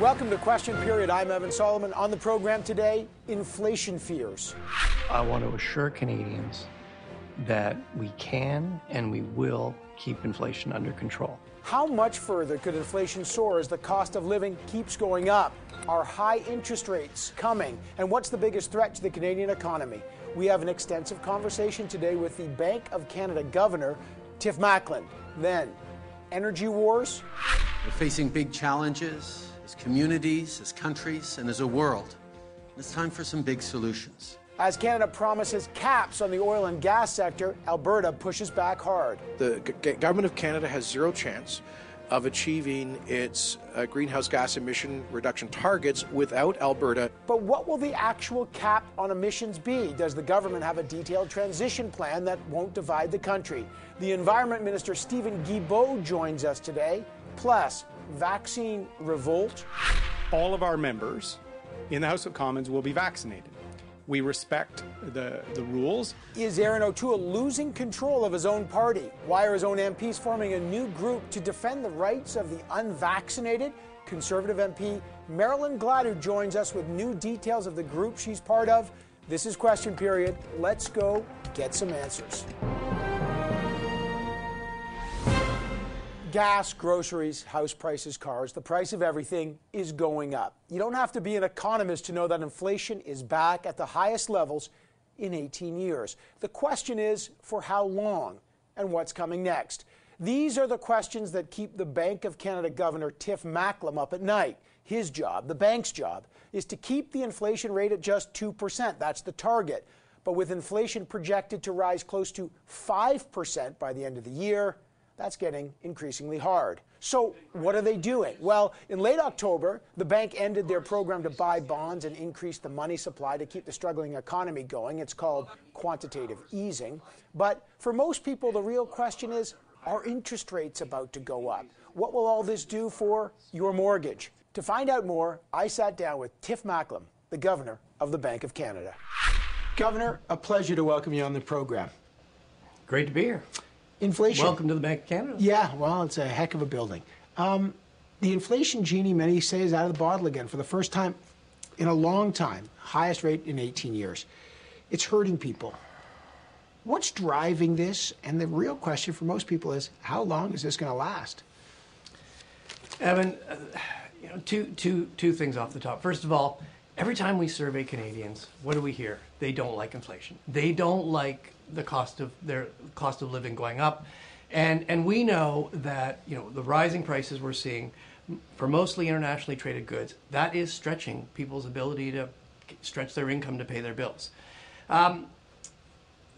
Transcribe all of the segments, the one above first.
Welcome to Question Period. I'm Evan Solomon. On the program today, inflation fears. I want to assure Canadians that we can and we will keep inflation under control. How much further could inflation soar as the cost of living keeps going up? Are high interest rates coming? And what's the biggest threat to the Canadian economy? We have an extensive conversation today with the Bank of Canada Governor, Tiff Macklem. Then, energy wars. We're facing big challenges as communities, as countries, and as a world. It's time for some big solutions. As Canada promises caps on the oil and gas sector, Alberta pushes back hard. The g- government of Canada has zero chance of achieving its uh, greenhouse gas emission reduction targets without Alberta. But what will the actual cap on emissions be? Does the government have a detailed transition plan that won't divide the country? The Environment Minister Steven Guilbeault joins us today. Plus, vaccine revolt? All of our members in the House of Commons will be vaccinated. We respect the, the rules. Is Erin O'Toole losing control of his own party? Why are his own MPs forming a new group to defend the rights of the unvaccinated? Conservative MP Marilyn Gladu joins us with new details of the group she's part of. This is Question Period. Let's go get some answers. Gas, groceries, house prices, cars, the price of everything is going up. You don't have to be an economist to know that inflation is back at the highest levels in 18 years. The question is for how long and what's coming next? These are the questions that keep the Bank of Canada Governor Tiff Macklem up at night. His job, the bank's job, is to keep the inflation rate at just 2%. That's the target. But with inflation projected to rise close to 5% by the end of the year, that's getting increasingly hard. So, what are they doing? Well, in late October, the bank ended their program to buy bonds and increase the money supply to keep the struggling economy going. It's called quantitative easing. But for most people, the real question is are interest rates about to go up? What will all this do for your mortgage? To find out more, I sat down with Tiff Macklem, the governor of the Bank of Canada. Governor, a pleasure to welcome you on the program. Great to be here. Inflation. Welcome to the Bank of Canada. Yeah, well, it's a heck of a building. Um, the inflation genie, many say, is out of the bottle again for the first time in a long time, highest rate in 18 years. It's hurting people. What's driving this? And the real question for most people is, how long is this going to last? Evan, uh, you know, two, two, two things off the top. First of all, every time we survey Canadians, what do we hear? They don't like inflation. They don't like the cost of their cost of living going up. And, and we know that you know the rising prices we're seeing for mostly internationally traded goods that is stretching people's ability to stretch their income to pay their bills. Um,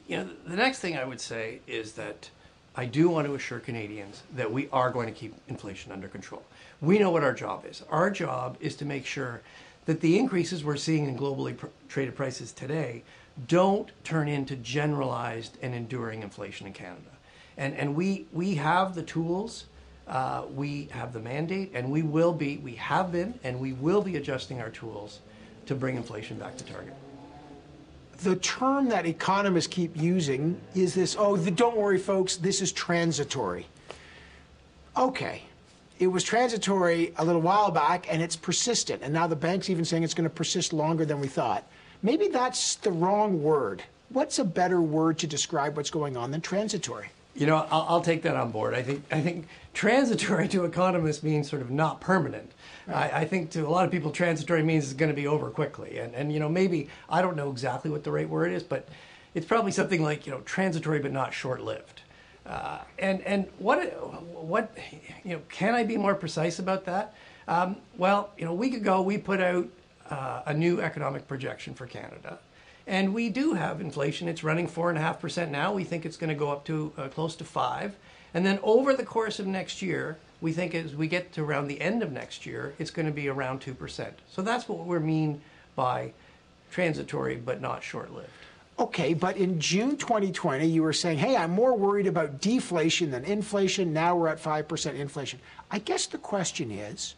you know, the next thing I would say is that I do want to assure Canadians that we are going to keep inflation under control. We know what our job is. Our job is to make sure that the increases we're seeing in globally pr- traded prices today don't turn into generalized and enduring inflation in Canada. And, and we, we have the tools, uh, we have the mandate, and we will be, we have been, and we will be adjusting our tools to bring inflation back to target. The term that economists keep using is this oh, the, don't worry, folks, this is transitory. Okay. It was transitory a little while back and it's persistent. And now the bank's even saying it's going to persist longer than we thought. Maybe that's the wrong word. What's a better word to describe what's going on than transitory? You know, I'll, I'll take that on board. I think I think transitory to economists means sort of not permanent. Right. I, I, think to a lot of people, transitory means it's going to be over quickly. And and you know, maybe I don't know exactly what the right word is, but it's probably something like you know, transitory but not short-lived. Uh, and and what what you know, can I be more precise about that? Um, well, you know, a week ago we put out uh, a new economic projection for Canada. And we do have inflation. It's running 4.5% now. We think it's going to go up to uh, close to 5 And then over the course of next year, we think as we get to around the end of next year, it's going to be around 2%. So that's what we mean by transitory but not short lived. Okay, but in June 2020, you were saying, hey, I'm more worried about deflation than inflation. Now we're at 5% inflation. I guess the question is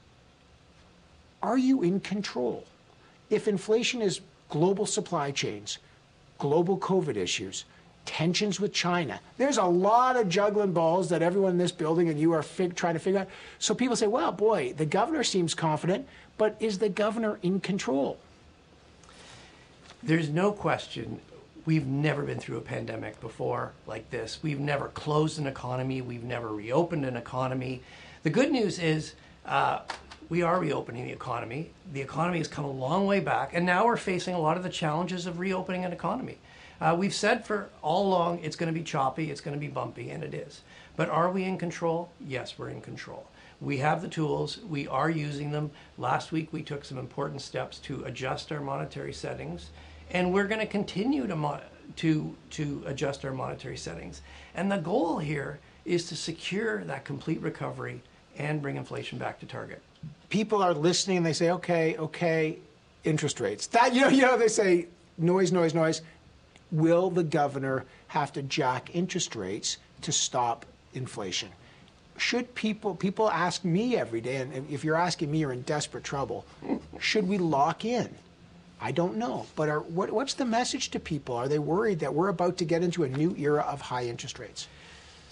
are you in control? If inflation is global supply chains, global COVID issues, tensions with China. There's a lot of juggling balls that everyone in this building and you are fig- trying to figure out. So people say, well, boy, the governor seems confident, but is the governor in control? There's no question we've never been through a pandemic before like this. We've never closed an economy. We've never reopened an economy. The good news is uh, we are reopening the economy. The economy has come a long way back, and now we're facing a lot of the challenges of reopening an economy. Uh, we've said for all along it's going to be choppy, it's going to be bumpy, and it is. But are we in control? Yes, we're in control. We have the tools, we are using them. Last week we took some important steps to adjust our monetary settings and we're going to continue to mo- to to adjust our monetary settings. And the goal here is to secure that complete recovery and bring inflation back to target. People are listening and they say, "Okay, okay, interest rates." That you know, you know, they say noise, noise, noise. Will the governor have to jack interest rates to stop inflation? Should people people ask me every day, and if you're asking me, you're in desperate trouble. Should we lock in? I don't know. But are, what, what's the message to people? Are they worried that we're about to get into a new era of high interest rates?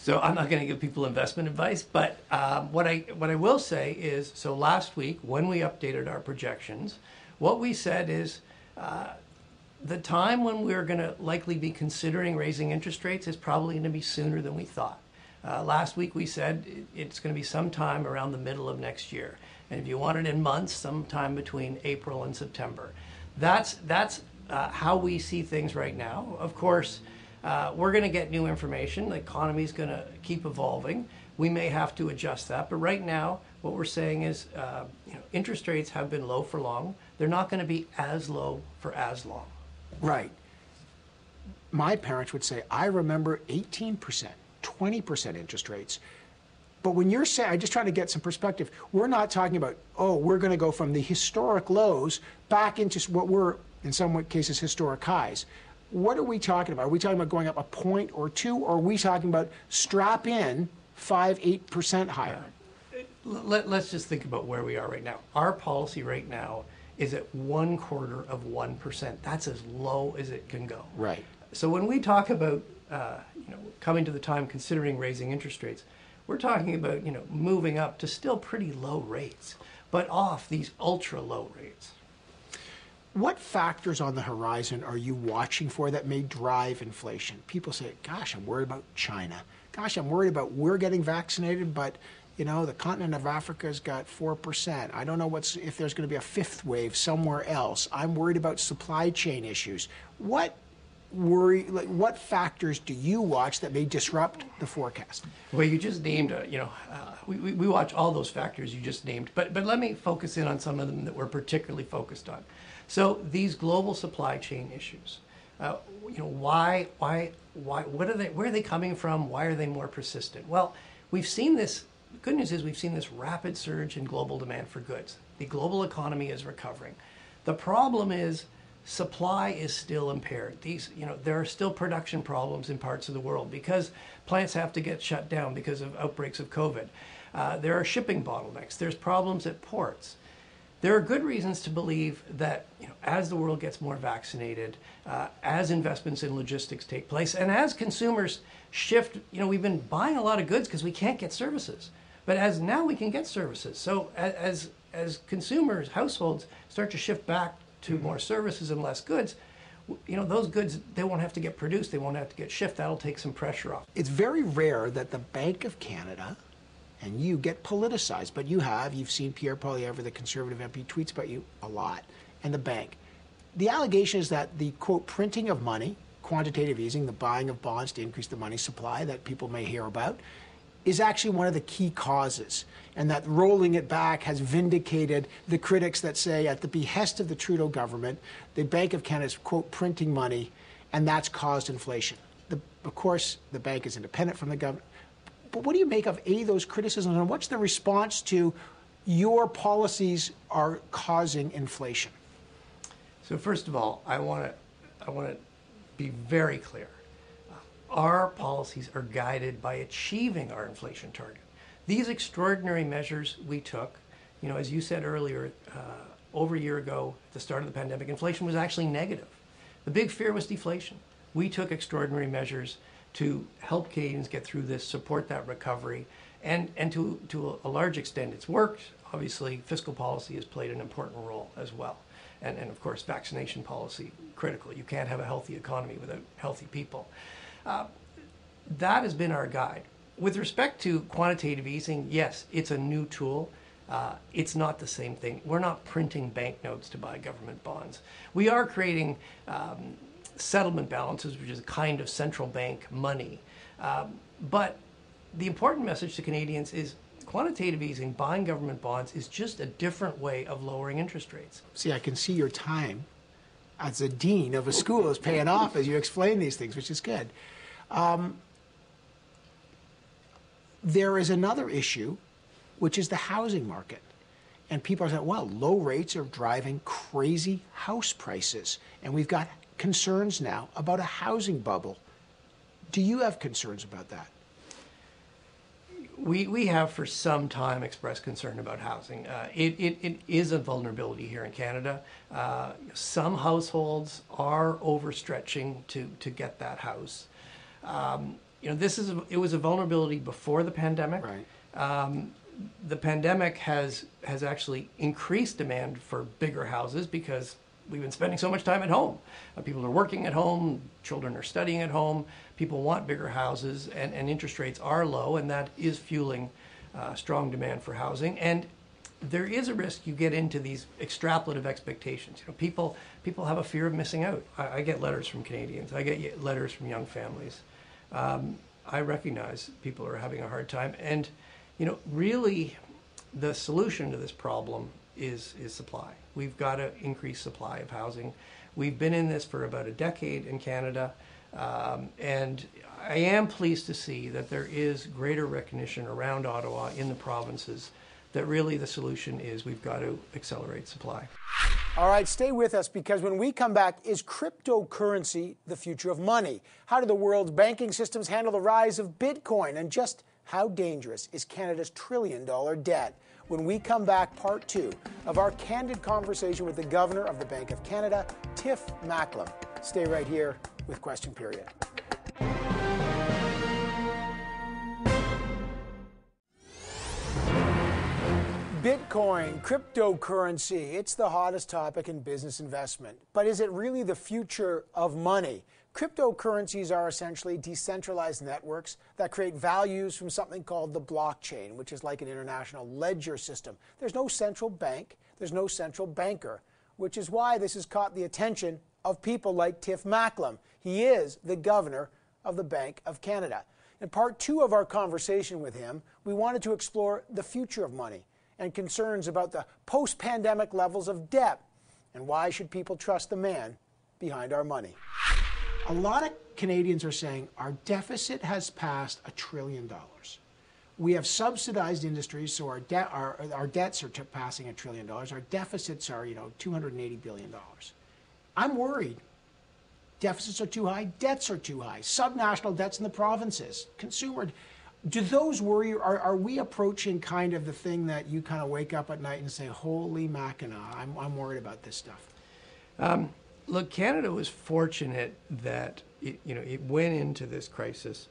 So I'm not going to give people investment advice, but um, what I what I will say is, so last week when we updated our projections, what we said is. Uh, the time when we're going to likely be considering raising interest rates is probably going to be sooner than we thought. Uh, last week we said it's going to be sometime around the middle of next year. And if you want it in months, sometime between April and September. That's, that's uh, how we see things right now. Of course, uh, we're going to get new information. The economy is going to keep evolving. We may have to adjust that. But right now, what we're saying is uh, you know, interest rates have been low for long. They're not going to be as low for as long. Right. My parents would say, I remember 18%, 20% interest rates. But when you're saying, I'm just trying to get some perspective, we're not talking about, oh, we're going to go from the historic lows back into what were, in some cases, historic highs. What are we talking about? Are we talking about going up a point or two, or are we talking about strap in five, eight percent higher? Let, us just think about where we are right now. Our policy right now is at one quarter of 1%. That's as low as it can go. Right. So when we talk about uh, you know, coming to the time considering raising interest rates, we're talking about you know moving up to still pretty low rates, but off these ultra low rates. What factors on the horizon are you watching for that may drive inflation? People say, "Gosh, I'm worried about China. Gosh, I'm worried about we're getting vaccinated, but you know the continent of Africa's got four percent. I don't know what's if there's going to be a fifth wave somewhere else. I'm worried about supply chain issues. What worry? Like, what factors do you watch that may disrupt the forecast? Well, you just named, uh, you know, uh, we, we watch all those factors you just named, but but let me focus in on some of them that we're particularly focused on. So these global supply chain issues, uh, you know, why why why what are they? Where are they coming from? Why are they more persistent? Well, we've seen this. Good news is we've seen this rapid surge in global demand for goods. The global economy is recovering. The problem is supply is still impaired. These, you know, there are still production problems in parts of the world because plants have to get shut down because of outbreaks of COVID. Uh, there are shipping bottlenecks. There's problems at ports. There are good reasons to believe that you know, as the world gets more vaccinated, uh, as investments in logistics take place, and as consumers shift, you know, we've been buying a lot of goods because we can't get services, but as now we can get services. So as as consumers, households start to shift back to mm-hmm. more services and less goods, you know, those goods, they won't have to get produced, they won't have to get shipped. That'll take some pressure off. It's very rare that the Bank of Canada and you get politicized, but you have. You've seen Pierre Poilievre, the Conservative MP, tweets about you a lot, and the bank. The allegation is that the, quote, printing of money, quantitative easing, the buying of bonds to increase the money supply that people may hear about, is actually one of the key causes, and that rolling it back has vindicated the critics that say, at the behest of the Trudeau government, the Bank of Canada is, quote, printing money, and that's caused inflation. The, of course, the bank is independent from the government. But what do you make of A, those criticisms, and what's the response to your policies are causing inflation? So, first of all, I want to I want to be very clear our policies are guided by achieving our inflation target. These extraordinary measures we took, you know, as you said earlier, uh, over a year ago, at the start of the pandemic, inflation was actually negative. The big fear was deflation. We took extraordinary measures to help Canadians get through this, support that recovery, and, and to, to a large extent, it's worked. Obviously, fiscal policy has played an important role as well. And, and of course, vaccination policy, critical. You can't have a healthy economy without healthy people. Uh, that has been our guide. With respect to quantitative easing, yes, it's a new tool. Uh, it's not the same thing. We're not printing banknotes to buy government bonds. We are creating um, settlement balances, which is a kind of central bank money. Um, but the important message to Canadians is quantitative easing, buying government bonds, is just a different way of lowering interest rates. See, I can see your time as a dean of a school is paying off as you explain these things, which is good. Um, there is another issue, which is the housing market. And people are saying, well, low rates are driving crazy house prices. And we've got concerns now about a housing bubble. Do you have concerns about that? We, we have for some time expressed concern about housing. Uh, it, it, it is a vulnerability here in Canada. Uh, some households are overstretching to, to get that house. Um, you know, this is a, it was a vulnerability before the pandemic. Right. Um, the pandemic has has actually increased demand for bigger houses because we've been spending so much time at home. Uh, people are working at home, children are studying at home. People want bigger houses, and, and interest rates are low, and that is fueling uh, strong demand for housing. And there is a risk you get into these extrapolative expectations. You know, people people have a fear of missing out. I, I get letters from Canadians. I get letters from young families. Um, I recognize people are having a hard time, and you know, really, the solution to this problem is is supply. We've got to increase supply of housing. We've been in this for about a decade in Canada, um, and I am pleased to see that there is greater recognition around Ottawa in the provinces that really the solution is we've got to accelerate supply. All right, stay with us because when we come back, is cryptocurrency the future of money? How do the world's banking systems handle the rise of Bitcoin? And just how dangerous is Canada's trillion dollar debt? When we come back, part two of our candid conversation with the Governor of the Bank of Canada, Tiff Macklem. Stay right here with Question Period. Bitcoin, cryptocurrency, it's the hottest topic in business investment. But is it really the future of money? Cryptocurrencies are essentially decentralized networks that create values from something called the blockchain, which is like an international ledger system. There's no central bank, there's no central banker, which is why this has caught the attention of people like Tiff Macklem. He is the governor of the Bank of Canada. In part two of our conversation with him, we wanted to explore the future of money and concerns about the post pandemic levels of debt and why should people trust the man behind our money. A lot of Canadians are saying our deficit has passed a trillion dollars. We have subsidized industries, so our, de- our, our debts are t- passing a trillion dollars. Our deficits are, you know, $280 billion. I'm worried. Deficits are too high, debts are too high, subnational debts in the provinces, consumer do those worry? Are, are we approaching kind of the thing that you kind of wake up at night and say, holy Mackinac, I'm, I'm worried about this stuff? Um, look, Canada was fortunate that it, you know it went into this crisis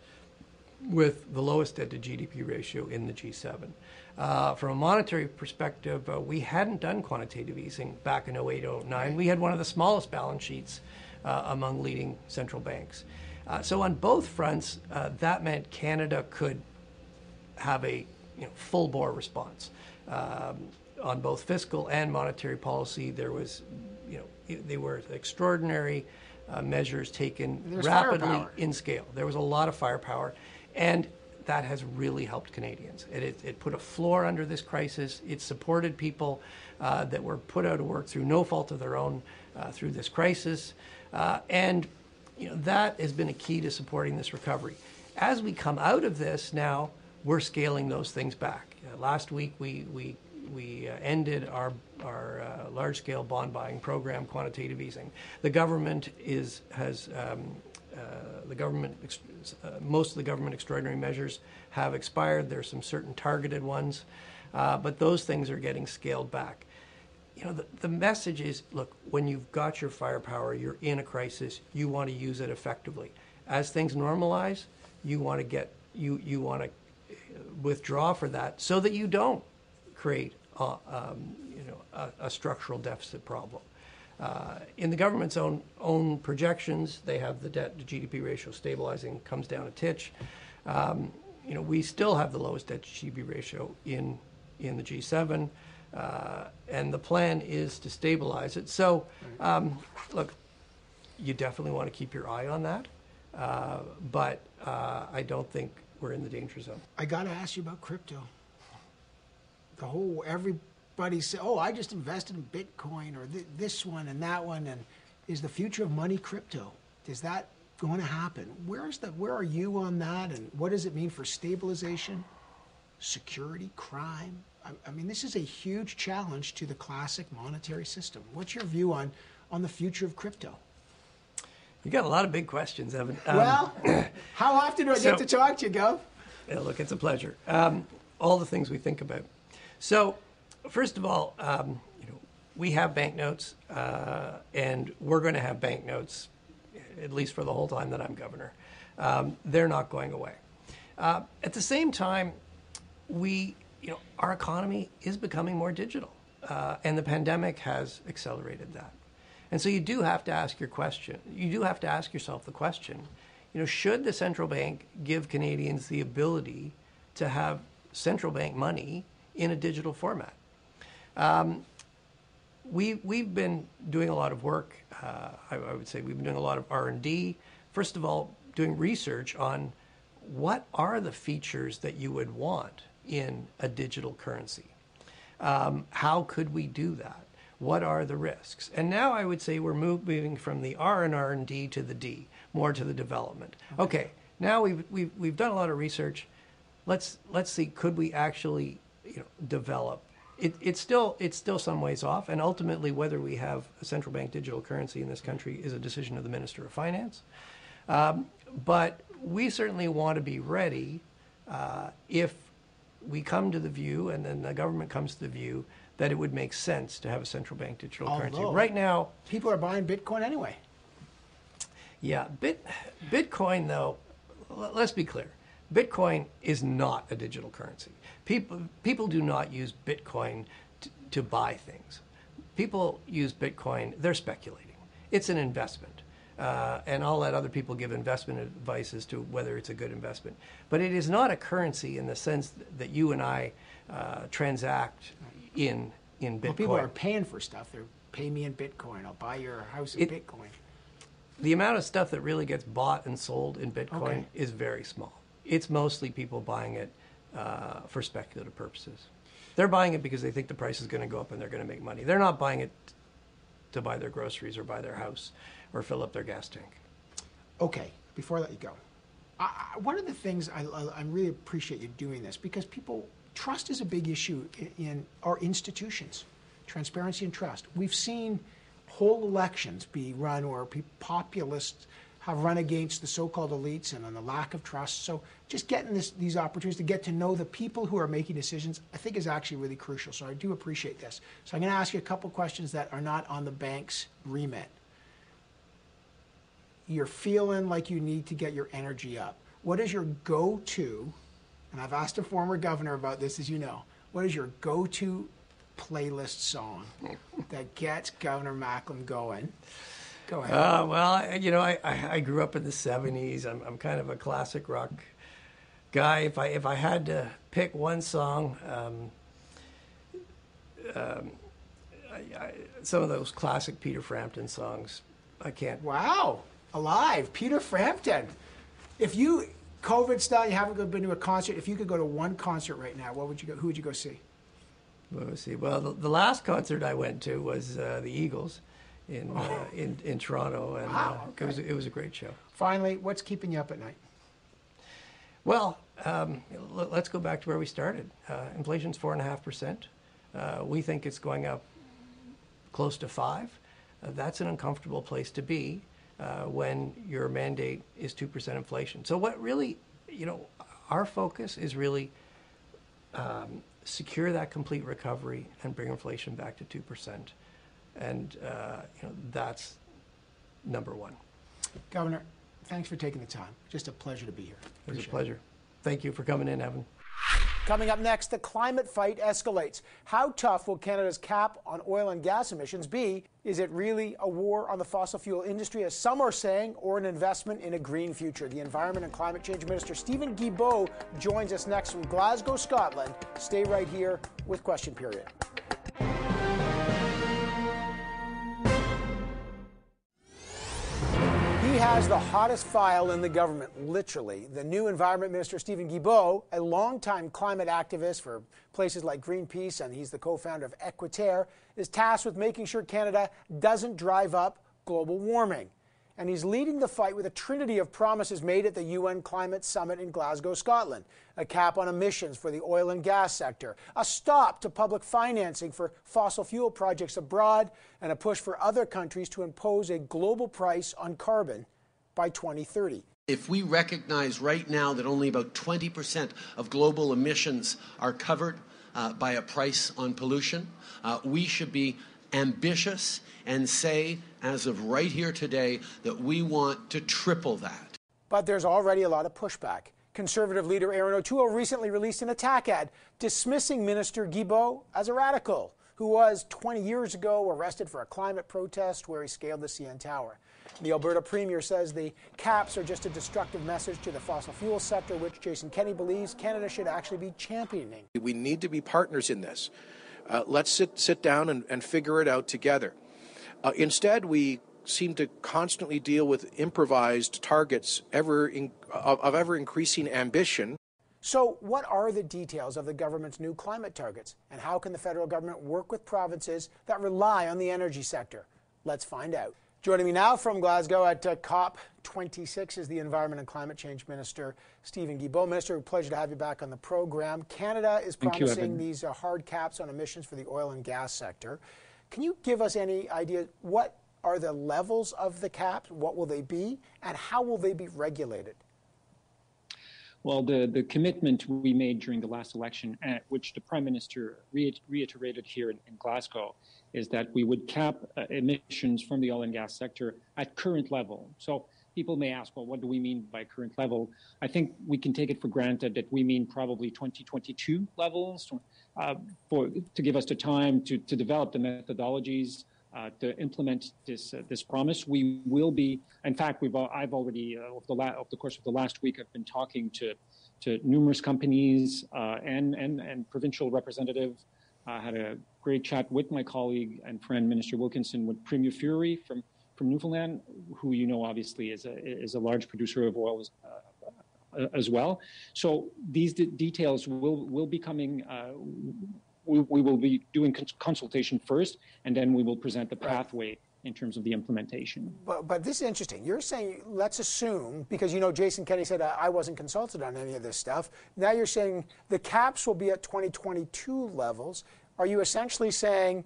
with the lowest debt to GDP ratio in the G7. Uh, from a monetary perspective, uh, we hadn't done quantitative easing back in 08, 09. We had one of the smallest balance sheets uh, among leading central banks. Uh, so on both fronts, uh, that meant Canada could have a you know, full bore response. Um, on both fiscal and monetary policy, there was, they were extraordinary uh, measures taken There's rapidly firepower. in scale. There was a lot of firepower, and that has really helped Canadians. It, it, it put a floor under this crisis. It supported people uh, that were put out of work through no fault of their own uh, through this crisis, uh, and you know, that has been a key to supporting this recovery. As we come out of this now, we're scaling those things back. Uh, last week, we, we, we uh, ended our, our uh, large scale bond buying program, quantitative easing. The government is, has, um, uh, the government, uh, most of the government extraordinary measures have expired. There are some certain targeted ones, uh, but those things are getting scaled back you know, the, the message is look, when you've got your firepower, you're in a crisis, you want to use it effectively. As things normalize, you want to get, you, you want to withdraw for that so that you don't create a, um, you know, a, a, structural deficit problem. Uh, in the government's own own projections, they have the debt to GDP ratio stabilizing, comes down a titch. Um, you know, we still have the lowest debt to GDP ratio in in the G7, uh, and the plan is to stabilize it. So, um, look, you definitely want to keep your eye on that, uh, but uh, I don't think we're in the danger zone. I got to ask you about crypto. The whole everybody say, "Oh, I just invested in Bitcoin or th- this one and that one," and is the future of money crypto? Is that going to happen? Where's the? Where are you on that? And what does it mean for stabilization, security, crime? I, I mean, this is a huge challenge to the classic monetary system. What's your view on on the future of crypto? You got a lot of big questions, Evan. Um, well, how often do I so, get to talk to you, Gov? Yeah, look, it's a pleasure. Um, all the things we think about. So, first of all, um, you know, we have banknotes, uh, and we're going to have banknotes at least for the whole time that I'm governor. Um, they're not going away. Uh, at the same time, we, you know, our economy is becoming more digital, uh, and the pandemic has accelerated that. And so you do have to ask your question. You do have to ask yourself the question, you know, should the central bank give Canadians the ability to have central bank money in a digital format? Um, we, we've been doing a lot of work. Uh, I, I, would say we've been doing a lot of R&D. First of all, doing research on what are the features that you would want in a digital currency. Um, how could we do that? What are the risks? And now I would say we're moving from the R and R and D to the D, more to the development. Okay, okay now we've, we've, we've done a lot of research. Let's, let's see, could we actually you know, develop it, it's still it's still some ways off, and ultimately, whether we have a central bank digital currency in this country is a decision of the Minister of Finance. Um, but we certainly want to be ready uh, if we come to the view, and then the government comes to the view that it would make sense to have a central bank digital Although, currency. Right now, people are buying Bitcoin anyway. Yeah, Bit, Bitcoin though, let's be clear, Bitcoin is not a digital currency. People people do not use Bitcoin to, to buy things. People use Bitcoin; they're speculating. It's an investment. Uh, and I'll let other people give investment advice as to whether it's a good investment. But it is not a currency in the sense that you and I uh, transact in in Bitcoin. Well, people are paying for stuff. They're pay me in Bitcoin. I'll buy your house in it, Bitcoin. The amount of stuff that really gets bought and sold in Bitcoin okay. is very small. It's mostly people buying it uh, for speculative purposes. They're buying it because they think the price is going to go up and they're going to make money. They're not buying it to buy their groceries or buy their house or fill up their gas tank. Okay, before I let you go, I, one of the things I, I, really appreciate you doing this because people trust is a big issue in, in our institutions, transparency and trust. We've seen whole elections be run or populists have run against the so-called elites and on the lack of trust. So just getting this, these opportunities to get to know the people who are making decisions, I think is actually really crucial. So I do appreciate this. So I'm going to ask you a couple questions that are not on the bank's remit. You're feeling like you need to get your energy up. What is your go-to? And I've asked a former governor about this, as you know. What is your go-to playlist song that gets Governor Macklem going? Go ahead. Uh, well, I, you know, I, I, I, grew up in the '70s. I'm, I'm kind of a classic rock guy. If I if I had to pick one song, um, um, I, some of those classic Peter Frampton songs, I can't. Wow, alive, Peter Frampton. If you COVID style, you haven't been to a concert. If you could go to one concert right now, what would you go? Who would you go see? Me see. Well, the, the last concert I went to was uh, the Eagles in uh, in, in Toronto, and wow, okay. uh, it was it was a great show. Finally, what's keeping you up at night? Well, um, let's go back to where we started. Uh, inflation's four and a half percent. Uh, we think it's going up close to five. Uh, that's an uncomfortable place to be uh, when your mandate is two percent inflation. So what really, you know, our focus is really um, secure that complete recovery and bring inflation back to 2%. And uh, you know, that's number one. Governor, thanks for taking the time. Just a pleasure to be here. It was a pleasure. Thank you for coming in, Evan. Coming up next, the climate fight escalates. How tough will Canada's cap on oil and gas emissions be? Is it really a war on the fossil fuel industry, as some are saying, or an investment in a green future? The Environment and Climate Change Minister Steven Guilbeault joins us next from Glasgow, Scotland. Stay right here with Question Period. Has the hottest file in the government, literally. The new Environment Minister, Steven Guilbeault, a longtime climate activist for places like Greenpeace, and he's the co founder of Équiterre, is tasked with making sure Canada doesn't drive up global warming. And he's leading the fight with a trinity of promises made at the UN Climate Summit in Glasgow, Scotland a cap on emissions for the oil and gas sector, a stop to public financing for fossil fuel projects abroad, and a push for other countries to impose a global price on carbon by 2030. If we recognize right now that only about 20% of global emissions are covered uh, by a price on pollution, uh, we should be ambitious and say, as of right here today, that we want to triple that. But there's already a lot of pushback. Conservative leader Erin O'Toole recently released an attack ad dismissing Minister Guilbeault as a radical who was 20 years ago arrested for a climate protest where he scaled the CN Tower. The Alberta Premier says the caps are just a destructive message to the fossil fuel sector, which Jason Kenney believes Canada should actually be championing. We need to be partners in this. Uh, let's sit, sit down and, and figure it out together. Uh, instead, we seem to constantly deal with improvised targets ever in, of, of ever increasing ambition. So, what are the details of the government's new climate targets, and how can the federal government work with provinces that rely on the energy sector? Let's find out. Joining me now from Glasgow at uh, COP26 is the Environment and Climate Change Minister, Steven Guilbeault. Minister, pleasure to have you back on the program. Canada is promising you, these uh, hard caps on emissions for the oil and gas sector. Can you give us any idea what are the levels of the caps? What will they be? And how will they be regulated? Well, the, the commitment we made during the last election, uh, which the Prime Minister reiterated here in, in, Glasgow, is that we would cap uh, emissions from the oil and gas sector at current level. So people may ask, well, what do we mean by current level? I think we can take it for granted that we mean probably 2022 levels uh, for, to give us the time to, to develop the methodologies to implement this uh, this promise. We will be, in fact, we've I've already uh, over the la- over the course of the last week, I've been talking to to numerous companies uh, and and and provincial representatives. I had a great chat with my colleague and friend Minister Wilkinson with Premier Furey from from Newfoundland, who you know obviously is a is a large producer of oil as, uh, as well. So these details will will be coming uh, we, we will be doing consultation first, and then we will present the pathway in terms of the implementation. But, but this is interesting. You're saying, let's assume, because you know Jason Kenney said I wasn't consulted on any of this stuff. Now you're saying the caps will be at 2022 levels. Are you essentially saying,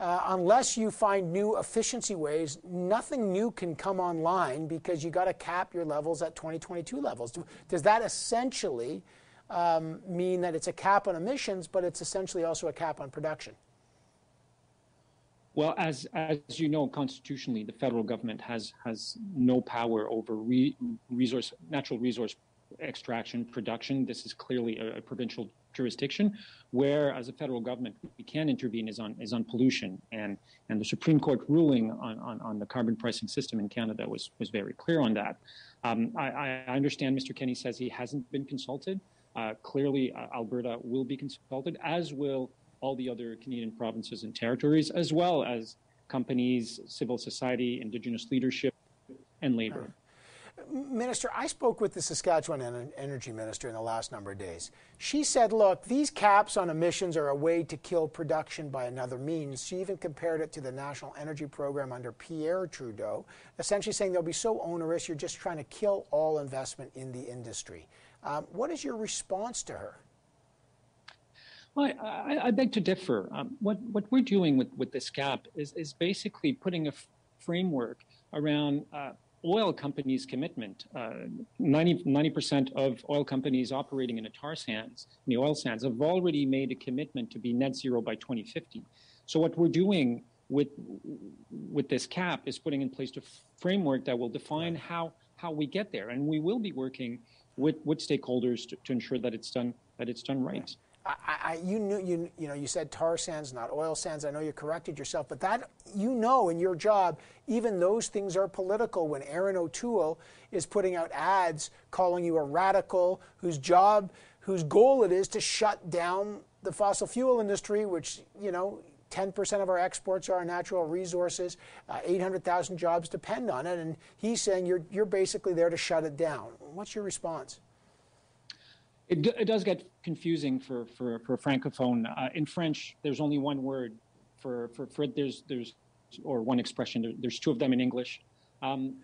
uh, unless you find new efficiency ways, nothing new can come online because you got to cap your levels at 2022 levels? Does that essentially um, mean that it's a cap on emissions, but it's essentially also a cap on production? Well, as as you know, constitutionally, the federal government has has no power over re, resource natural resource extraction production. This is clearly a, a, provincial jurisdiction, where as a federal government we can intervene is on is on pollution, and and the Supreme Court ruling on on, on the carbon pricing system in Canada was was very clear on that. Um, I, I understand Mr. Kenney says he hasn't been consulted. Uh, clearly, uh, Alberta will be consulted, as will all the other Canadian provinces and territories, as well as companies, civil society, Indigenous leadership, and labor. Minister, I spoke with the Saskatchewan Energy Minister in the last number of days. She said, look, these caps on emissions are a way to kill production by another means. She even compared it to the National Energy Program under Pierre Trudeau, essentially saying they'll be so onerous, you're just trying to kill all investment in the industry. Um, what is your response to her? Well, I, I beg to differ. Um, what, what we're doing with, with this gap is, is basically putting a f- framework around uh, oil companies' commitment. Uh, 90, percent of oil companies operating in the tar sands, in the oil sands, have already made a commitment to be net zero by 2050. So what we're doing with with this cap is putting in place a framework that will define how how we get there, and we will be working with with stakeholders to, to ensure that it's done that it's done right. I, I, you knew you you know you said tar sands, not oil sands. I know you corrected yourself, but that you know in your job, even those things are political. When Erin O'Toole is putting out ads calling you a radical, whose job, whose goal it is to shut down the fossil fuel industry, which you know 10% of our exports are natural resources. Uh, 800,000 jobs depend on it. And he's saying you're, you're basically there to shut it down. What's your response? It, it does get confusing for, for, for Francophone. Uh, in French, there's only one word for, for, for there's, there's, or one expression. There, there's two of them in English. Um,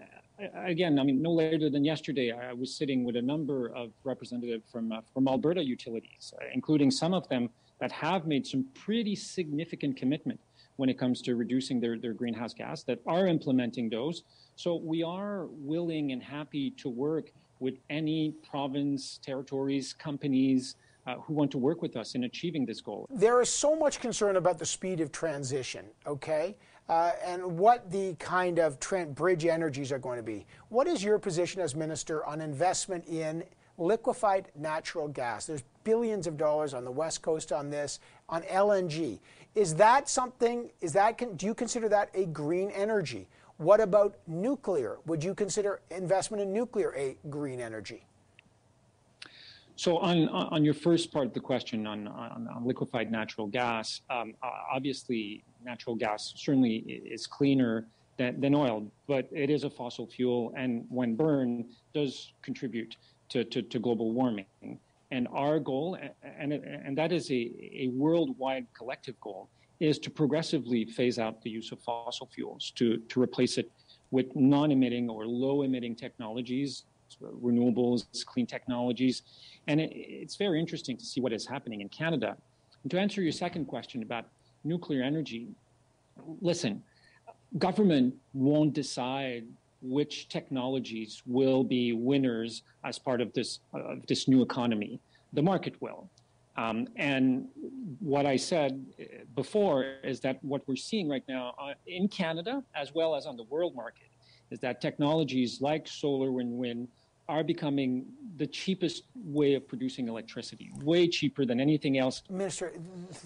again, I mean, no later than yesterday, I was sitting with a number of representatives from, uh, from Alberta utilities, uh, including some of them that have made some pretty significant commitment when it comes to reducing their, their greenhouse gas, that are implementing those. So we are willing and happy to work with any province, territories, companies, uh, who want to work with us in achieving this goal. There is so much concern about the speed of transition, okay? Uh, and what the kind of Trent bridge energies are going to be. What is your position as minister on investment in liquefied natural gas. There's billions of dollars on the West Coast on this, on LNG. Is that something, is that, do you consider that a green energy? What about nuclear? Would you consider investment in nuclear a green energy? So on on your first part of the question on, on, on liquefied natural gas, um, obviously natural gas certainly is cleaner than, than oil, but it is a fossil fuel, and when burned, does contribute to, to, to global warming. And our goal, and, and that is a, a worldwide collective goal, is to progressively phase out the use of fossil fuels, to, to replace it with non emitting or low emitting technologies, renewables, clean technologies. And it, it's very interesting to see what is happening in Canada. And to answer your second question about nuclear energy, listen, government won't decide which technologies will be winners as part of this uh, this new economy. The market will. Um, and what I said uh, before is that what we're seeing right now uh, in Canada, as well as on the world market, is that technologies like solar and wind are becoming the cheapest way of producing electricity, way cheaper than anything else. Minister,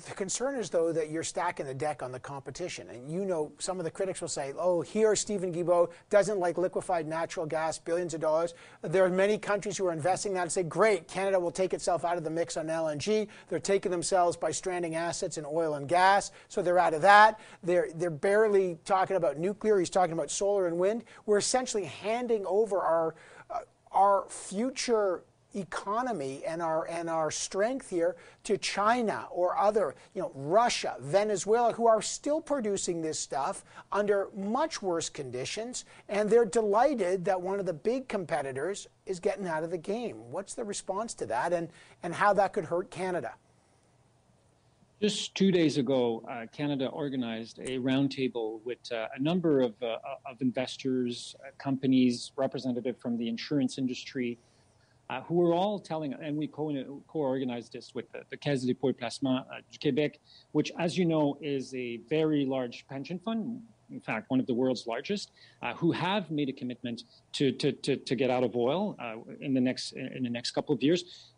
the concern is, though, that you're stacking the deck on the competition. And you know, some of the critics will say, oh, here Steven Guilbeault doesn't like liquefied natural gas, billions of dollars. There are many countries who are investing that and say, great, Canada will take itself out of the mix on LNG. They're taking themselves by stranding assets in oil and gas, so they're out of that. They're, they're barely talking about nuclear. He's talking about solar and wind. We're essentially handing over our our future economy and our and our strength here to China or other, you know, Russia, Venezuela, who are still producing this stuff under much worse conditions, and they're delighted that one of the big competitors is getting out of the game. What's the response to that, and and how that could hurt Canada? Just two days ago, uh, Canada organized a roundtable with uh, a number of, uh, of investors, uh, companies, representative from the insurance industry, uh, who were all telling, and we co- co-organized this with the, the Caisse de dépôt et placement uh, du Québec, which, as you know, is a very large pension fund, in fact, one of the world's largest, who have made a commitment to, to, to, to get out of oil in the next in the next couple of years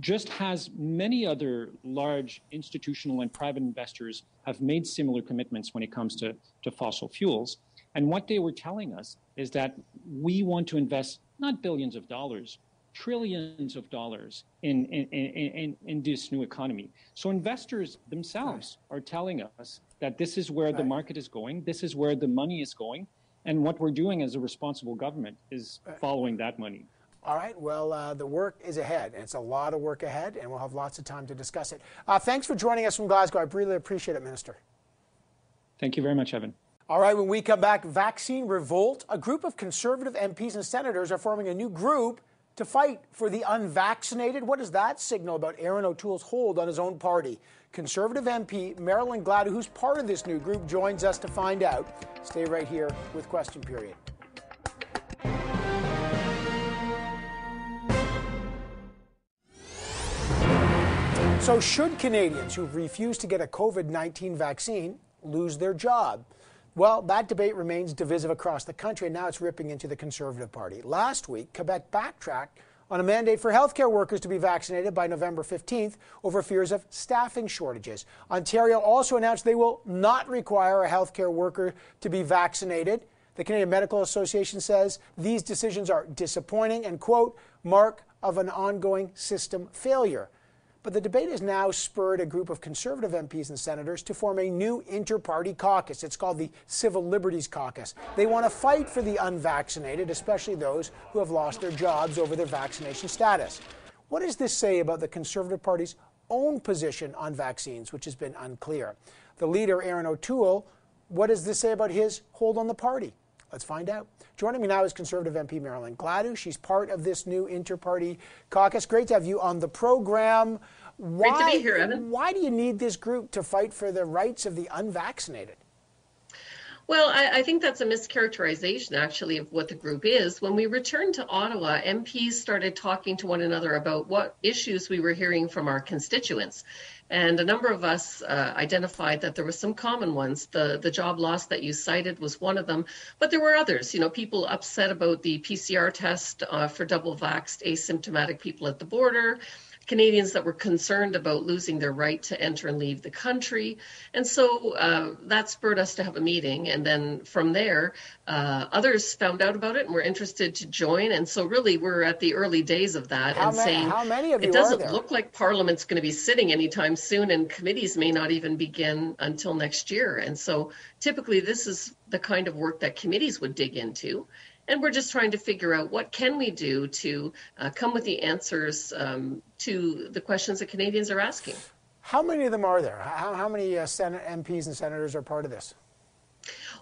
just has many other large institutional and private investors have made similar commitments when it comes to, to fossil fuels. And what they were telling us is that we want to invest not billions of dollars, trillions of dollars in, in, in, in, this new economy. So investors themselves are telling us that this is where the market is going, this is where the money is going, and what we're doing as a responsible government is following that money. All right. Well, uh, the work is ahead. and It's a lot of work ahead, and we'll have lots of time to discuss it. Uh, thanks for joining us from Glasgow. I really appreciate it, Minister. Thank you very much, Evan. All right. When we come back, Vaccine Revolt. A group of conservative MPs and senators are forming a new group to fight for the unvaccinated. What does that signal about Erin O'Toole's hold on his own party? Conservative MP Marilyn Gladu, who's part of this new group, joins us to find out. Stay right here with Question Period. So, should Canadians who refuse to get a COVID 19 vaccine lose their job? Well, that debate remains divisive across the country, and now it's ripping into the Conservative Party. Last week, Quebec backtracked on a mandate for healthcare workers to be vaccinated by November 15th over fears of staffing shortages. Ontario also announced they will not require a healthcare worker to be vaccinated. The Canadian Medical Association says these decisions are disappointing and, quote, mark of an ongoing system failure. But the debate has now spurred a group of conservative MPs and senators to form a new inter party caucus. It's called the Civil Liberties Caucus. They want to fight for the unvaccinated, especially those who have lost their jobs over their vaccination status. What does this say about the Conservative Party's own position on vaccines, which has been unclear? The leader, Erin O'Toole, what does this say about his hold on the party? Let's find out. Joining me now is Conservative MP Marilyn Gladu. She's part of this new inter-party caucus. Great to have you on the program. Why, Great to be here, Evan. Why do you need this group to fight for the rights of the unvaccinated? Well, I, I, think that's a mischaracterization, actually, of what the group is. When we returned to Ottawa, MPs started talking to one another about what issues we were hearing from our constituents. And a number of us uh, identified that there were some common ones. The, the job loss that you cited was one of them, but there were others. You know, people upset about the PCR test uh, for double vaxxed asymptomatic people at the border. Canadians that were concerned about losing their right to enter and leave the country. And so uh, that spurred us to have a meeting. And then from there, uh, others found out about it and were interested to join. And so really we're at the early days of that how and many, saying how many of it doesn't look like Parliament's going to be sitting anytime soon and committees may not even begin until next year. And so typically this is the kind of work that committees would dig into and we're just trying to figure out what can we do to uh, come with the answers um, to the questions that Canadians are asking. How many of them are there? How, how many uh, Senate MPs and senators are part of this?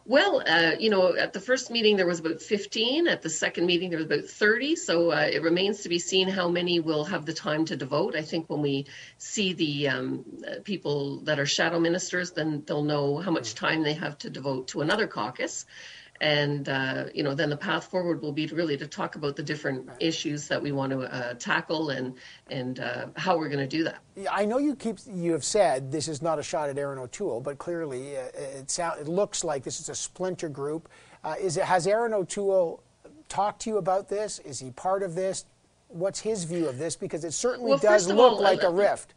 Well, uh, you know, at the first meeting there was about 15. At the second meeting there was about 30. So uh, it remains to be seen how many will have the time to devote. I think when we see the um, uh, people that are shadow ministers, then they'll know how much time they have to devote to another caucus and uh, you know then the path forward will be to really to talk about the different issues that we want to uh, tackle and and uh, how we're going to do that. I know you keep you have said this is not a shot at Erin O'Toole, but clearly uh, it sound, it looks like this is a splinter group. Uh, is it has Erin O'Toole talked to you about this? Is he part of this? What's his view of this? Because it certainly well, does look all, like a rift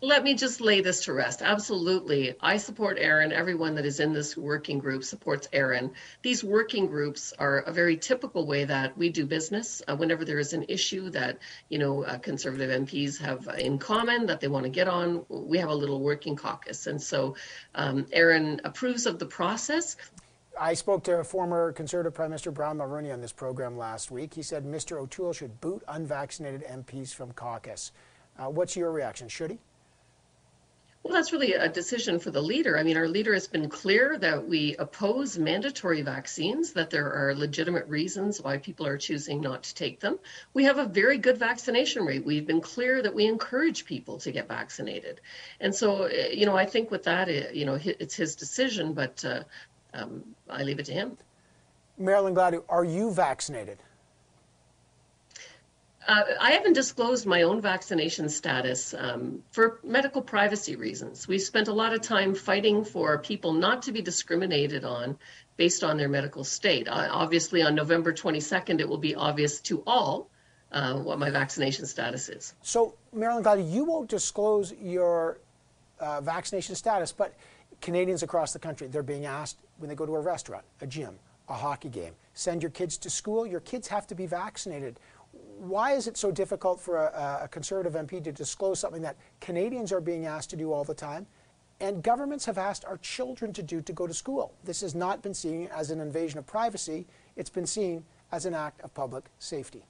let me just lay this to rest. Absolutely. I support Erin. Everyone that is in this working group supports Erin. These working groups are a very typical way that we do business. Uh, whenever there is an issue that, you know, uh, conservative MPs have in common that they want to get on, we have a little working caucus. And so um, Erin approves of the process. I spoke to former Conservative Prime Minister Brian Mulroney on this program last week. He said Mr. O'Toole should boot unvaccinated MPs from caucus. Uh, what's your reaction? Should he? Well, that's really a decision for the leader. I mean, our leader has been clear that we oppose mandatory vaccines, that there are legitimate reasons why people are choosing not to take them. We have a very good vaccination rate. We've been clear that we encourage people to get vaccinated. And so, you know, I think with that, you know, it's his decision, but uh, um, I leave it to him. Marilyn Gladu, are you vaccinated? Uh, I haven't disclosed my own vaccination status um, for medical privacy reasons. We've spent a lot of time fighting for people not to be discriminated on based on their medical state. Uh, obviously, on November 22nd, it will be obvious to all uh, what my vaccination status is. So, Marilyn Gladu, you won't disclose your uh, vaccination status, but Canadians across the country, they're being asked when they go to a restaurant, a gym, a hockey game, send your kids to school, your kids have to be vaccinated why is it so difficult for a, a, conservative MP to disclose something that Canadians are being asked to do all the time and governments have asked our children to do to go to school? This has not been seen as an invasion of privacy, it's been seen as an act of public safety.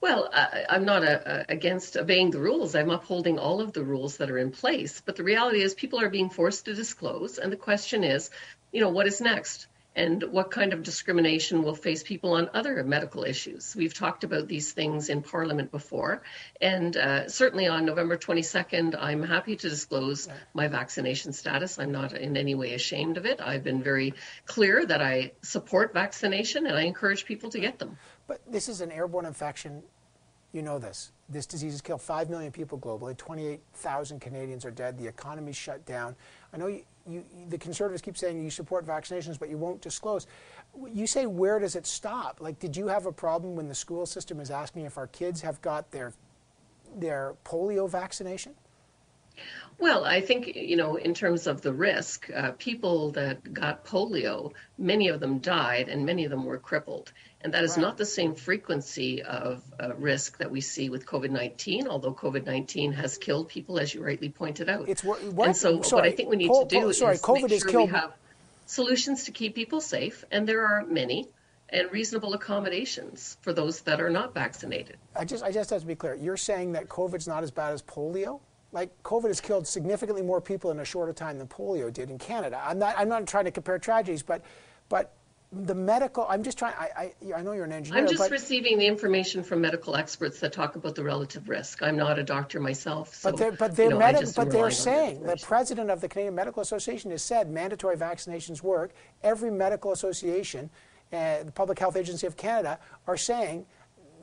Well, I, am not a, a, against obeying the rules. I'm upholding all of the rules that are in place. But the reality is, people are being forced to disclose. And the question is, you know, what is next? And what kind of discrimination will face people on other medical issues. We've talked about these things in Parliament before, and uh, certainly on November 22nd, I'm happy to disclose my vaccination status. I'm not in any way ashamed of it. I've been very clear that I support vaccination and I encourage people to get them. But this is an airborne infection You know this. This disease has killed 5 million people globally. 28,000 Canadians are dead. The economy's shut down. I know you, you, the conservatives keep saying you support vaccinations, but you won't disclose. You say, where does it stop? Like, did you have a problem when the school system is asking if our kids have got their, their polio vaccination? Well, I think, you know, in terms of the risk, uh, people that got polio, many of them died and many of them were crippled. And that is not the same frequency of uh, risk that we see with COVID 19, although COVID 19 has killed people, as you rightly pointed out. It's what, what and so, sorry, what I think we need po- to do po- sorry, is COVID make sure killed... we have solutions to keep people safe, and there are many and reasonable accommodations for those that are not vaccinated. I just, I just have to be clear. You're saying that COVID's not as bad as polio? Like COVID has killed significantly more people in a shorter time than polio did in Canada. I'm not, I'm not trying to compare tragedies, but, but the medical, I'm just trying, I, I, I know you're an engineer. I'm just but, receiving the information from medical experts that talk about the relative risk. I'm not a doctor myself. So, but they're, but they're, you know, medi- but they're saying, the president of the Canadian Medical Association has said mandatory vaccinations work. Every medical association, uh, the Public Health Agency of Canada, are saying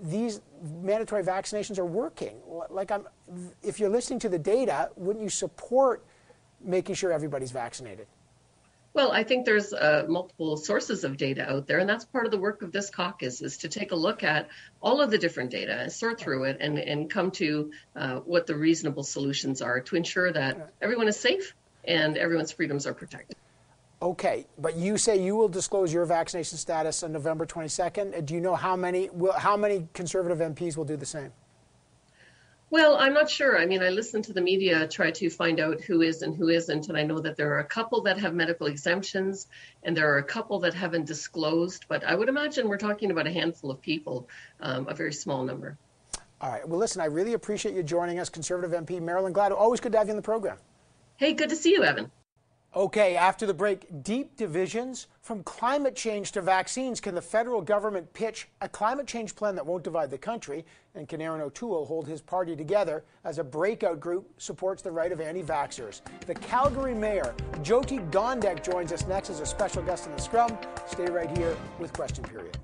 these mandatory vaccinations are working. Like I'm, if you're listening to the data, wouldn't you support making sure everybody's vaccinated? Well, I think there's uh, multiple sources of data out there, and that's part of the work of this caucus is to take a look at all of the different data and sort through it and, and come to uh, what the reasonable solutions are to ensure that everyone is safe and everyone's freedoms are protected. Okay, but you say you will disclose your vaccination status on November 22nd. Uh, do you know how many will, how many conservative MPs will do the same? Well, I'm not sure. I mean, I listen to the media, try to find out who is and who isn't, and I know that there are a couple that have medical exemptions, and there are a couple that haven't disclosed. But I would imagine we're talking about a handful of people, um, a very small number. All right. Well, listen, I really appreciate you joining us, Conservative MP Marilyn Gladu. Always good to have you in the program. Hey, good to see you, Evan. Okay, after the break, deep divisions from climate change to vaccines. Can the federal government pitch a climate change plan that won't divide the country? And can Erin O'Toole hold his party together as a breakout group supports the right of anti vaxxers? The Calgary mayor, Jyoti Gondek, joins us next as a special guest in the scrum. Stay right here with Question Period.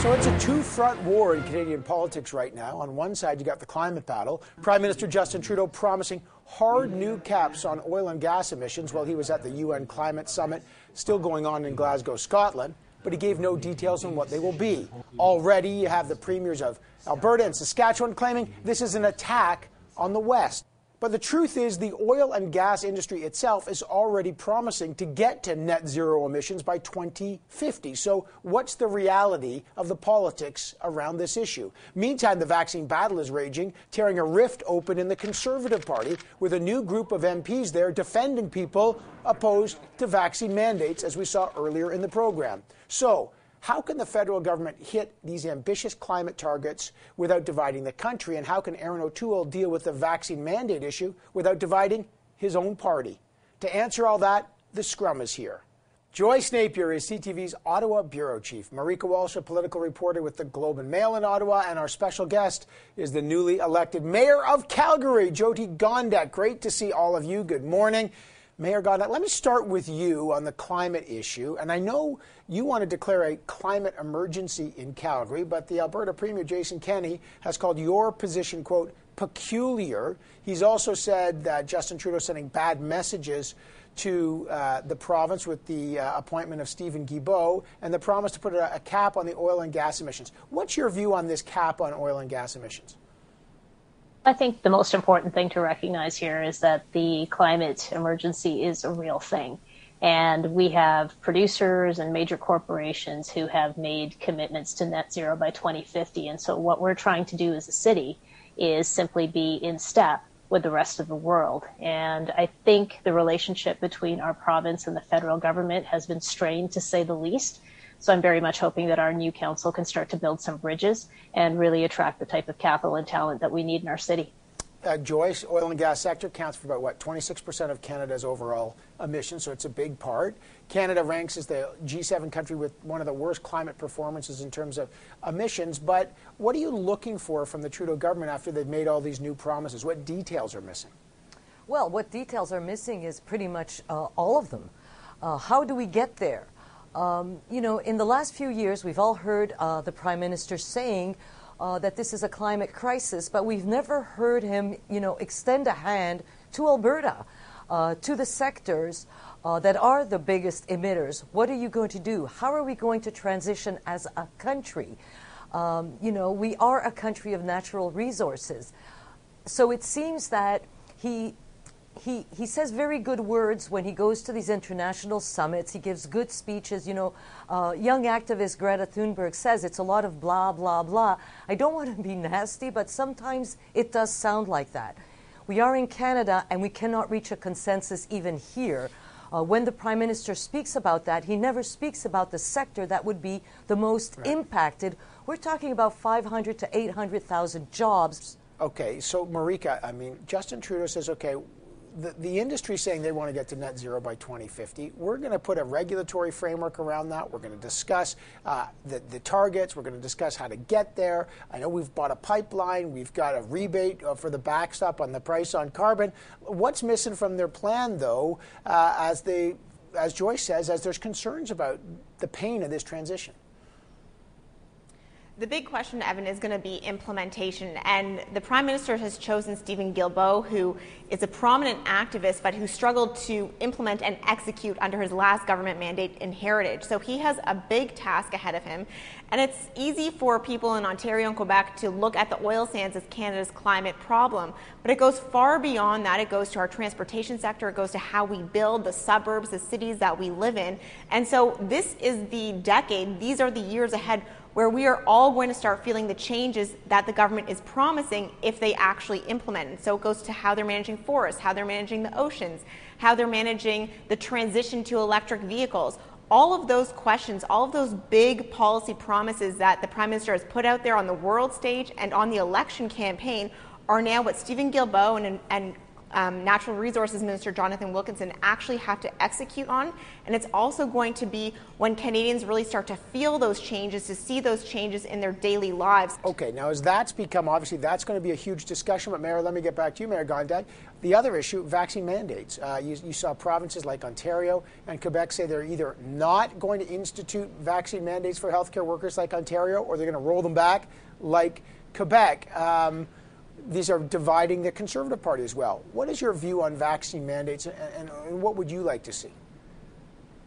So it's a two front war in Canadian politics right now. On one side, you got the climate battle. Prime Minister Justin Trudeau promising hard new caps on oil and gas emissions while he was at the UN Climate Summit, still going on in Glasgow, Scotland. But he gave no details on what they will be. Already, you have the premiers of Alberta and Saskatchewan claiming this is an attack on the West. But the truth is, the oil and gas industry itself is already promising to get to net zero emissions by 2050. So, what's the reality of the politics around this issue? Meantime, the vaccine battle is raging, tearing a rift open in the Conservative Party, with a new group of MPs there defending people opposed to vaccine mandates, as we saw earlier in the program. So, how can the federal government hit these ambitious climate targets without dividing the country? And how can Erin O'Toole deal with the vaccine mandate issue without dividing his own party? To answer all that, the scrum is here. Joyce Napier is CTV's Ottawa bureau chief. Marieke Walsh, a political reporter with the Globe and Mail in Ottawa, and our special guest is the newly elected mayor of Calgary, Jyoti Gondek. Great to see all of you. Good morning. Mayor Gondek, let me start with you on the climate issue. And I know you want to declare a climate emergency in Calgary, but the Alberta Premier Jason Kenney has called your position, quote, peculiar. He's also said that Justin Trudeau is sending bad messages to uh, the province with the uh, appointment of Steven Guilbeault and the promise to put a, a cap on the oil and gas emissions. What's your view on this cap on oil and gas emissions? I think the most important thing to recognize here is that the climate emergency is a real thing. And we have producers and major corporations who have made commitments to net zero by 2050. And so what we're trying to do as a city is simply be in step with the rest of the world. And I think the relationship between our province and the federal government has been strained to say the least. So I'm very much hoping that our new council can start to build some bridges and really attract the type of capital and talent that we need in our city. Uh, Joyce, oil and gas sector counts for about what 26% of Canada's overall emissions, so it's a big part. Canada ranks as the G7 country with one of the worst climate performances in terms of emissions. But what are you looking for from the Trudeau government after they've made all these new promises? What details are missing? Well, what details are missing is pretty much uh, all of them. Uh, how do we get there? Um, you know, in the last few years, we've all heard uh, the Prime Minister saying uh, that this is a climate crisis, but we've never heard him, you know, extend a hand to Alberta, uh, to the sectors uh, that are the biggest emitters. What are you going to do? How are we going to transition as a country? Um, you know, we are a country of natural resources. So it seems that he he, he says very good words when he goes to these international summits. He gives good speeches. You know, uh, young activist Greta Thunberg says it's a lot of blah, blah, blah. I don't want to be nasty, but sometimes it does sound like that. We are in Canada and we cannot reach a consensus even here. Uh, when the Prime Minister speaks about that, he never speaks about the sector that would be the most right. impacted. We're talking about 500 to 800,000 jobs. Okay, so Marieke, I mean, Justin Trudeau says, okay, the, the industry saying they want to get to net zero by 2050. We're going to put a regulatory framework around that. We're going to discuss uh, the, the targets. We're going to discuss how to get there. I know we've bought a pipeline. We've got a rebate uh, for the backstop on the price on carbon. What's missing from their plan, though, uh, as they, as Joyce says, as there's concerns about the pain of this transition? The big question, Evan, is going to be implementation. And the Prime Minister has chosen Steven Guilbeault, who is a prominent activist, but who struggled to implement and execute under his last government mandate in Heritage. So he has a big task ahead of him. And it's easy for people in Ontario and Quebec to look at the oil sands as Canada's climate problem, but it goes far beyond that. It goes to our transportation sector, it goes to how we build the suburbs, the cities that we live in. And so this is the decade, these are the years ahead where we are all going to start feeling the changes that the government is promising if they actually implement. And so it goes to how they're managing forests, how they're managing the oceans, how they're managing the transition to electric vehicles. All of those questions, all of those big policy promises that the Prime Minister has put out there on the world stage and on the election campaign are now what Steven Guilbeault and, and um, Natural Resources Minister Jonathan Wilkinson actually have to execute on. And it's also going to be when Canadians really start to feel those changes, to see those changes in their daily lives. Okay, now as that's become, obviously, that's going to be a huge discussion. But, Mayor, let me get back to you, Mayor Gondek. The other issue, vaccine mandates. Uh, you, you saw provinces like Ontario and Quebec say they're either not going to institute vaccine mandates for healthcare workers like Ontario or they're going to roll them back like Quebec. Um, these are dividing the Conservative Party as well. What is your view on vaccine mandates, and, and, what would you like to see?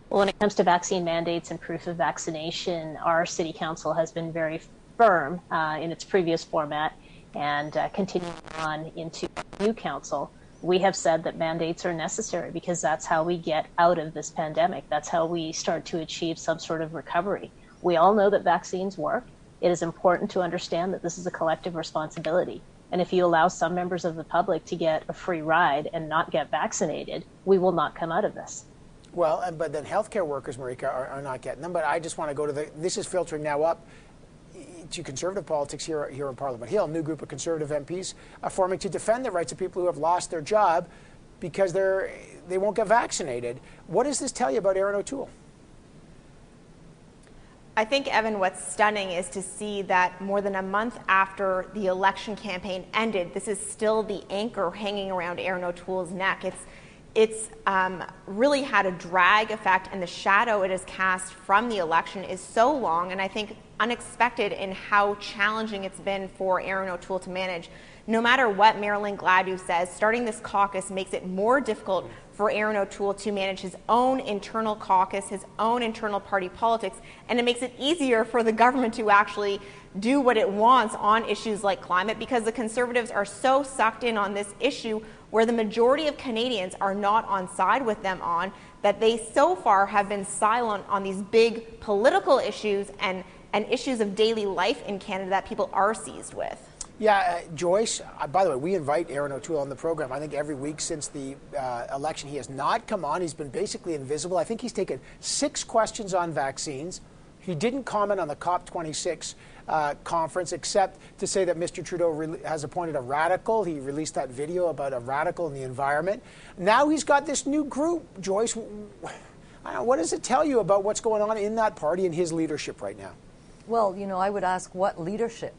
Well, when it comes to vaccine mandates and proof of vaccination, our City Council has been very firm uh, in its previous format and uh, continuing on into new council. We have said that mandates are necessary because that's how we get out of this pandemic. That's how we start to achieve some sort of recovery. We all know that vaccines work. It is important to understand that this is a collective responsibility. And if you allow some members of the public to get a free ride and not get vaccinated, we will not come out of this. Well, but then healthcare workers, Marieke, are, are not getting them. But I just want to go to the. This is filtering now up to conservative politics here, here in Parliament Hill. A new group of conservative MPs are forming to defend the rights of people who have lost their job because they're they won't get vaccinated. What does this tell you about Erin O'Toole? I think, Evan, what's stunning is to see that more than a month after the election campaign ended, this is still the anchor hanging around Erin O'Toole's neck. It's, it's um, really had a drag effect, and the shadow it has cast from the election is so long, and I think unexpected in how challenging it's been for Erin O'Toole to manage. No matter what Marilyn Gladu says, starting this caucus makes it more difficult for Erin O'Toole to manage his own internal caucus, his own internal party politics, and it makes it easier for the government to actually do what it wants on issues like climate because the conservatives are so sucked in on this issue where the majority of Canadians are not on side with them on that they so far have been silent on these big political issues and, and issues of daily life in Canada that people are seized with. Yeah, uh, Joyce, uh, by the way, we invite Erin O'Toole on the program. I think every week since the uh, election, he has not come on. He's been basically invisible. I think he's taken six questions on vaccines. He didn't comment on the COP26 uh, conference except to say that Mr. Trudeau re- has appointed a radical. He released that video about a radical in the environment. Now he's got this new group, Joyce. What does it tell you about what's going on in that party and his leadership right now? Well, you know, I would ask what leadership?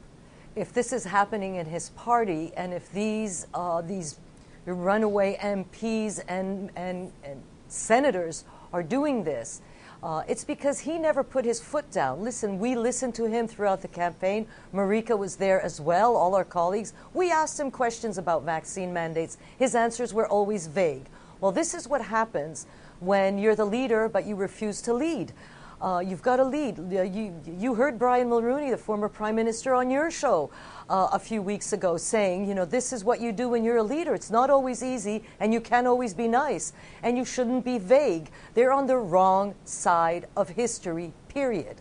If this is happening in his party and if these, uh, these runaway MPs and, and, and senators are doing this, Uh, it's because he never put his foot down. Listen, we listened to him throughout the campaign. Marieke was there as well, all our colleagues. We asked him questions about vaccine mandates. His answers were always vague. Well, this is what happens when you're the leader but you refuse to lead. Uh, you've got a lead. You, you heard Brian Mulroney, the former prime minister, on your show uh, a few weeks ago saying, you know, this is what you do when you're a leader. It's not always easy, and you can't always be nice, and you shouldn't be vague. They're on the wrong side of history, period.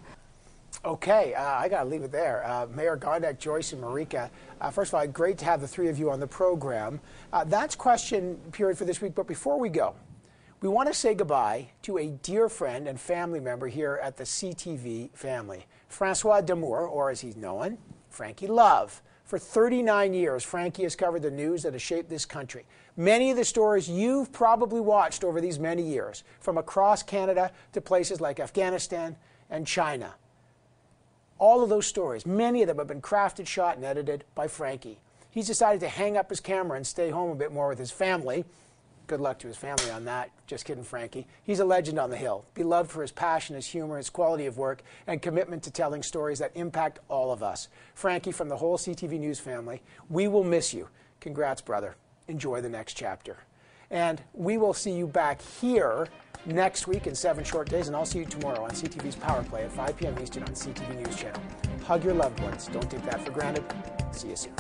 Okay, uh, I got to leave it there. Uh, Mayor Gondek, Joyce, and Marieke, uh, first of all, great to have the three of you on the program. Uh, that's question period for this week, but before we go, we want to say goodbye to a dear friend and family member here at the CTV family, Francois Damour, or as he's known, Frankie Love. For 39 years, Frankie has covered the news that has shaped this country. Many of the stories you've probably watched over these many years, from across Canada to places like Afghanistan and China. All of those stories, many of them have been crafted, shot, and edited by Frankie. He's decided to hang up his camera and stay home a bit more with his family Good luck to his family on that. Just kidding, Frankie. He's a legend on the Hill, beloved for his passion, his humor, his quality of work, and commitment to telling stories that impact all of us. Frankie, from the whole CTV News family, we will miss you. Congrats, brother. Enjoy the next chapter. And we will see you back here next week in seven short days, and I'll see you tomorrow on CTV's Power Play at 5 p.m. Eastern on CTV News Channel. Hug your loved ones. Don't take that for granted. See you soon.